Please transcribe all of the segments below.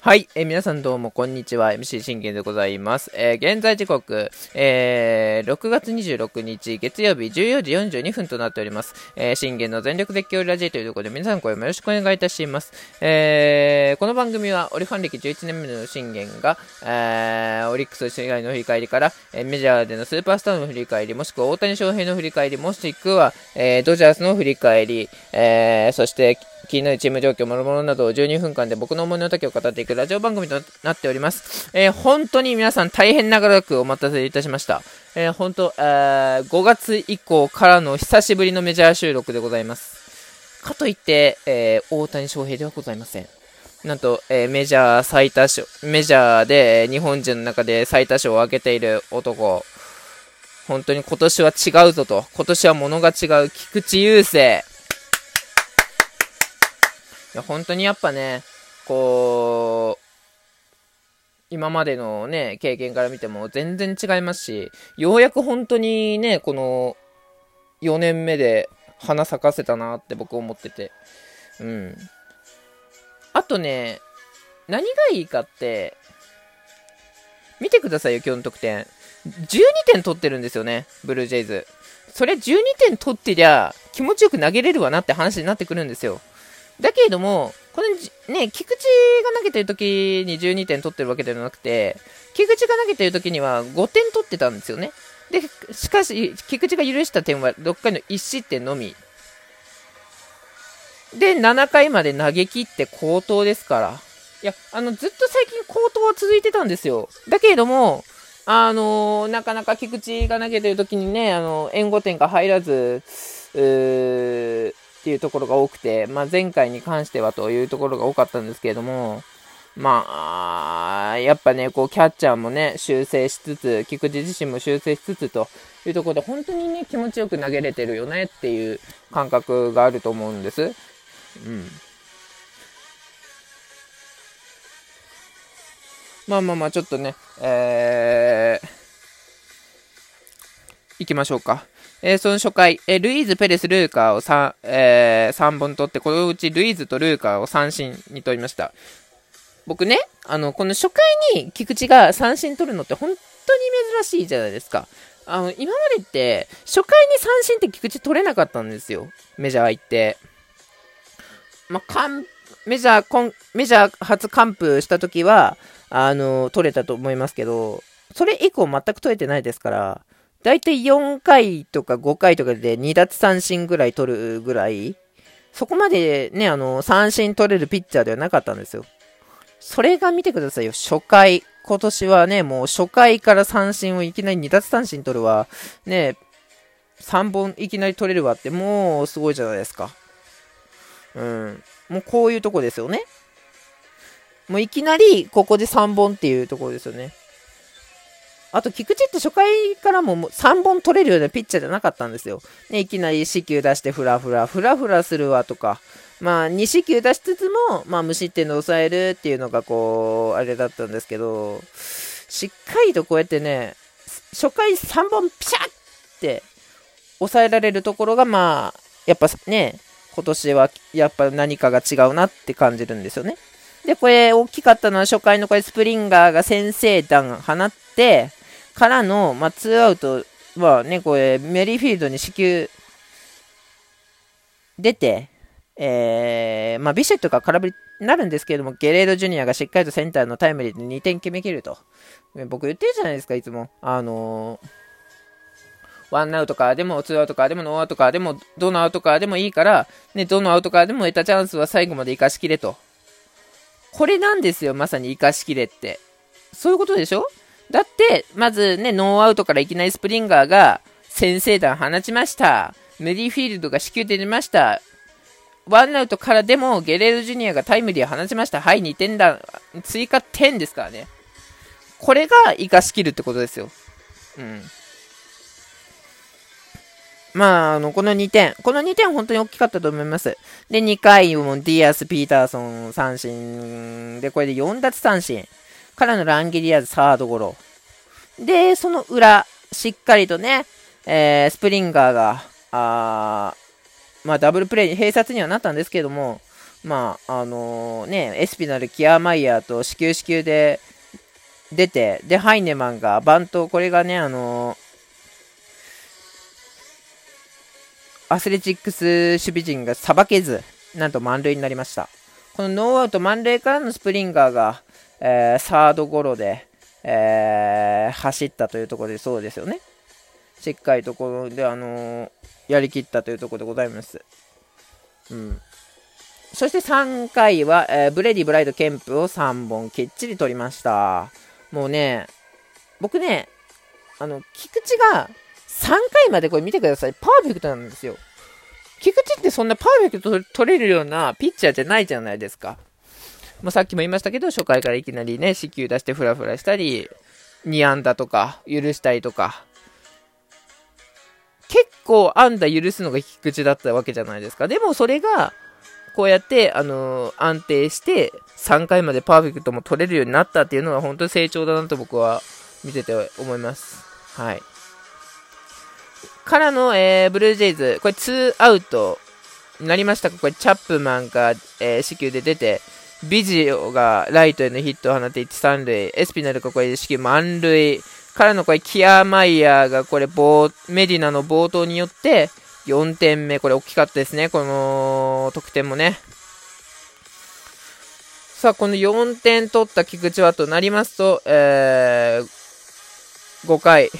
はい、えー、皆さんどうもこんにちは。MC 信玄でございます、えー、現在時刻、えー、6月26日月曜日14時42分となっております、えー、信玄の全力絶叫ラジオというところで皆さん声もよろしくお願いいたします、えー、この番組はオリファン歴11年目の信玄が、えー、オリックス以外の振り返りから、えー、メジャーでのスーパースターの振り返りもしくは大谷翔平の振り返りもしくは、えー、ドジャースの振り返り、えー、そして気になるチーム状況、もろもろなどを12分間で僕の思いの丈を語っていくラジオ番組となっております。えー、本当に皆さん大変長らくお待たせいたしました。えー、本当、えー、5月以降からの久しぶりのメジャー収録でございます。かといって、えー、大谷翔平ではございません。なんと、えー、メジャー最多賞、メジャーで日本人の中で最多賞を上げている男。本当に今年は違うぞと。今年は物が違う菊池雄星。や、本当にやっぱね、こう、今までのね、経験から見ても全然違いますし、ようやく本当にね、この4年目で花咲かせたなって僕思ってて。うん。あとね、何がいいかって、見てくださいよ、今日の得点。12点取ってるんですよね、ブルージェイズ。それ12点取ってりゃ気持ちよく投げれるわなって話になってくるんですよ。だけれども、このね、菊池が投げてる時に12点取ってるわけではなくて、菊池が投げてる時には5点取ってたんですよね。で、しかし、菊池が許した点は6回の1失点のみ。で、7回まで投げ切って高騰ですから。いや、あの、ずっと最近高騰は続いてたんですよ。だけれども、あのー、なかなか菊池が投げてる時にね、あの、援護点が入らず、うーっていうところが多くて、まあ、前回に関してはというところが多かったんですけれども、まあ、やっぱね、こう、キャッチャーもね、修正しつつ、菊池自身も修正しつつというところで、本当にね、気持ちよく投げれてるよねっていう感覚があると思うんです。うん。まあまあまあ、ちょっとね、えー、行きましょうか。えー、その初回、えー、ルイーズ、ペレス、ルーカーを 3,、えー、3本取って、このうちルイーズとルーカーを三振に取りました。僕ね、あの、この初回に菊池が三振取るのって本当に珍しいじゃないですか。あの、今までって、初回に三振って菊池取れなかったんですよ。メジャー行って。まあ、かん、メジャー、メジャー初完封した時は、あの、取れたと思いますけど、それ以降全く取れてないですから、だいたい4回とか5回とかで2奪三振ぐらい取るぐらい、そこまでね、あの、三振取れるピッチャーではなかったんですよ。それが見てくださいよ。初回。今年はね、もう初回から三振をいきなり2奪三振取るわ。ね、3本いきなり取れるわって、もうすごいじゃないですか。うん。もうこういうとこですよね。もういきなりここで3本っていうところですよね。あと、菊池って初回からも3本取れるようなピッチャーじゃなかったんですよ。ね、いきなり四球出してフラフラ、フラフラするわとか、まあ、2四球出しつつも、まあ、無失点で抑えるっていうのが、こう、あれだったんですけど、しっかりとこうやってね、初回3本ピシャッって抑えられるところが、まあ、やっぱね、今年はやっぱ何かが違うなって感じるんですよね。で、これ大きかったのは初回のこれスプリンガーが先制弾放って、からの、まあ、ツーアウトはね、これ、メリーフィールドに支給出て、えー、まあ、ビシェットが空振りになるんですけれども、ゲレードジュニアがしっかりとセンターのタイムリーで2点決めきると。僕言ってるじゃないですか、いつも。あのー、ワンアウトかでも、ツーアウトかでも、ノーアウトかでも、どのアウトからでもいいから、ね、どのアウトからでも得たチャンスは最後まで生かしきれと。これなんですよ、まさに生かしきれって。そういうことでしょ？だって、まずね、ノーアウトからいきなりスプリンガーが先制弾放ちました。メリーフィールドが死球で出ました。ワンアウトからでもゲレーロジュニアがタイムリーを放ちました。はい、2点だ。追加点ですからね。これが生かしきるってことですよ。うん。まあ、あの、この2点。この2点本当に大きかったと思います。で、2回もディアス、ピーターソン三振。で、これで4奪三振。からのランゲリアーズサードゴロ。で、その裏、しっかりとね、えー、スプリンガーが、あまあ、ダブルプレイ、併殺にはなったんですけども、まあ、あのね、エスピナル、キアーマイヤーと四球四球で出て、で、ハイネマンがバント、これがね、あのアスレチックス守備陣がさばけず、なんと満塁になりました。このノーアウト満塁からのスプリンガーが、えー、サードゴロで、えー、走ったというところでそうですよね。しっかりところで、あの、やりきったというところでございます。うん。そして3回は、えー、ブレディ、ブライド、ケンプを3人きっちり取りました。もうね、僕ね、あの、菊池が3回までこれ見てください。パーフェクトなんですよ。菊池ってそんなパーフェクト取れるようなピッチャーじゃないじゃないですか。もうさっきも言いましたけど、初回からいきなりね、四球出してフラフラしたり、2安打とか、許したりとか。結構安打許すのが菊池だったわけじゃないですか。でもそれが、こうやって、あのー、安定して、3回までパーフェクトも取れるようになったっていうのは、本当に成長だなと僕は見てて思います。はい。からの、えー、ブルージェイズ、これ2アウト。になりましたか？これチャップマンが、えー、死球で出て、ビジオがライトへのヒットを放って1、3塁、エスピナルがこれ死球満塁、からのこれキアマイヤーがこれメディナの冒頭によって4点目、これ大きかったですね、この得点もね。さあ、この4点取った菊池はとなりますと、えー、5回、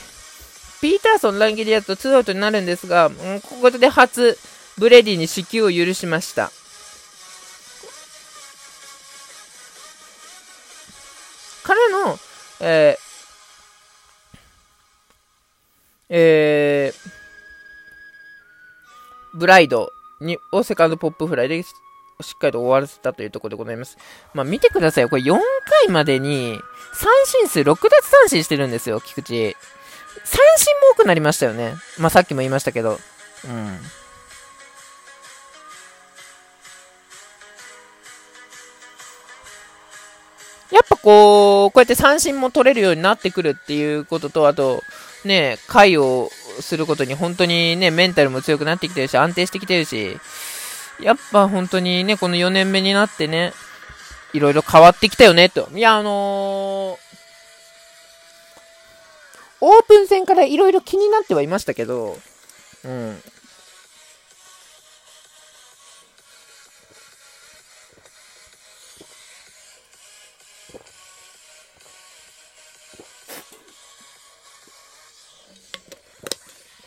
ピーターソン乱切りだと2アウトになるんですが、ここで初、ブレディに死球を許しました。彼の、えー、えー、ブライドにをセカンドポップフライでしっかりと終わらせたというところでございます。まあ見てくださいこれ4回までに三振数6奪三振してるんですよ、菊池。三振も多くなりましたよね。まあ、さっきも言いましたけど。うん。やっぱこう、こうやって三振も取れるようになってくるっていうことと、あと、ね、回をすることに本当にね、メンタルも強くなってきてるし、安定してきてるし、やっぱ本当にね、この4年目になってね、いろいろ変わってきたよね、と。いや、あのーオープン戦からいろいろ気になってはいましたけど、うん。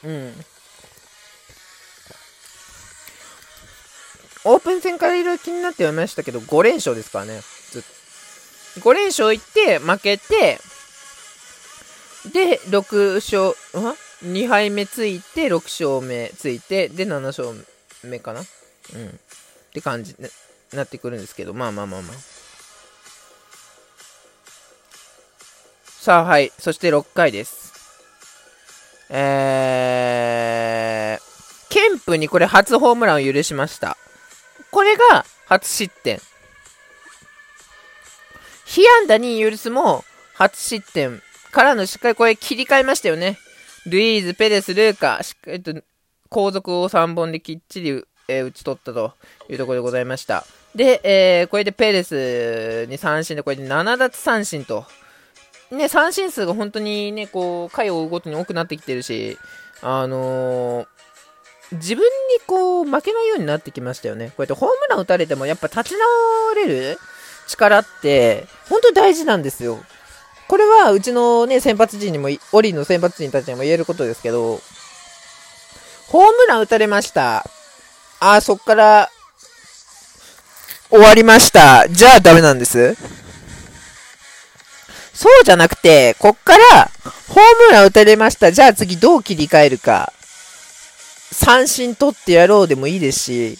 うん。オープン戦からいろいろ気になってはいましたけど、5連勝ですからね。5連勝いって、負けて、で、6勝、2敗目ついて、6勝目ついて、で、7勝目かな？うん。って感じになってくるんですけど、まあまあまあまあ。さあ、はい。そして6回です。えー、ケンプにこれ初ホームランを許しました。これが初失点。被安打に許すも初失点からのしっかりこれ切り替えましたよね。ルイーズ、ペレス、ルーカ、しっかりと後続を3本できっちり、えー、打ち取ったというところでございました。で、えー、これでペレスに三振で、これで7奪三振と。ね、三振数が本当にね、こう、回を追うごとに多くなってきてるし、あのー、自分にこう、負けないようになってきましたよね。こうやってホームラン打たれても、やっぱ立ち直れる力って、本当に大事なんですよ。これはうちのね、先発陣にも、オリンの先発陣たちにも言えることですけど、ホームラン打たれました。あー、そっから、終わりました。じゃあダメなんです。そうじゃなくて、こっから、ホームラン打たれました。じゃあ次どう切り替えるか。三振取ってやろうでもいいですし、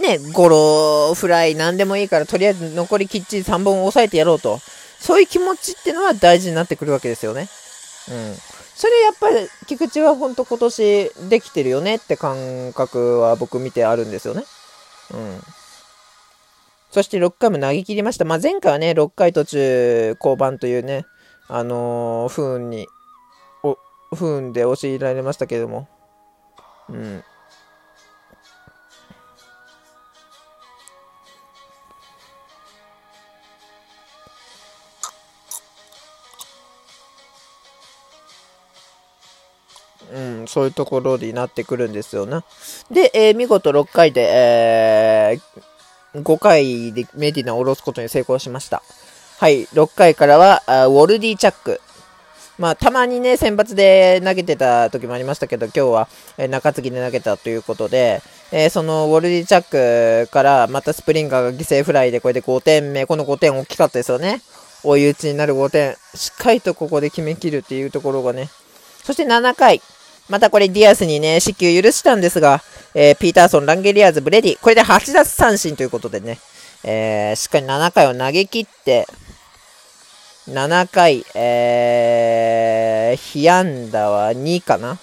ね、ゴロ、フライ、なんでもいいから、とりあえず残りきっちり3本抑えてやろうと。そういう気持ちっていうのは大事になってくるわけですよね。うん。それやっぱり、菊池は本当今年できてるよねって感覚は僕見てあるんですよね。うん。そして6回も投げ切りました。まあ、前回はね、6回途中降板というね、あのー、不運に、不運で教えられましたけれども。うん。うん、そういうところになってくるんですよな。で、えー、見事6回で、えー、5回でメディナを下ろすことに成功しました。はい、6回からは、あウォルディ・チャック。まあ、たまにね、選抜で投げてた時もありましたけど、今日は、えー、中継ぎで投げたということで、えー、そのウォルディ・チャックからまたスプリンガーが犠牲フライでこれで5点目、この5点大きかったですよね。追い打ちになる5点、しっかりとここで決めきるっていうところがね。そして7回、またこれディアスにね、死球許したんですが、えー、ピーターソン、ランゲリアーズ、ブレディ、これで8奪三振ということでね、えー、しっかり7回を投げ切って、7回、えー、被安打は2かな。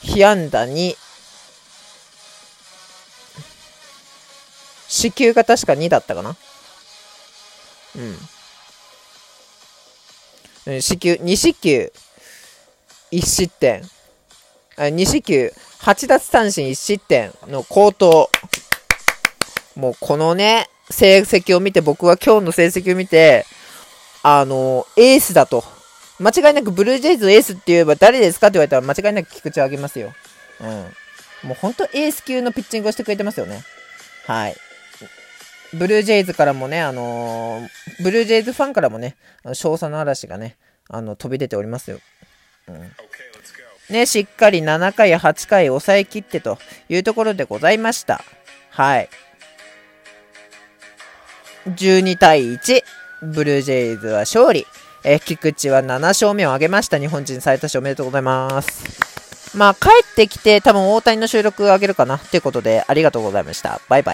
被安打2、死球が確か2だったかな。うん。死球、2死球、1失点。2四球、8奪三振1失点の高騰。もうこのね、成績を見て、僕は今日の成績を見て、あの、エースだと。間違いなくブルージェイズエースって言えば誰ですかって言われたら間違いなく菊池をあげますよ。うん。もうほんとエース級のピッチングをしてくれてますよね。はい。ブルージェイズからもね、あのー、ブルージェイズファンからもね、賞賛の嵐がね、あの、飛び出ておりますよ。ね、しっかり7回、8回抑えきってというところでございました。はい。12対1、ブルージェイズは勝利。え菊池は7勝目を挙げました。日本人最多勝おめでとうございます。まあ、帰ってきて多分大谷の収録を上げるかなということで、ありがとうございました。バイバイ。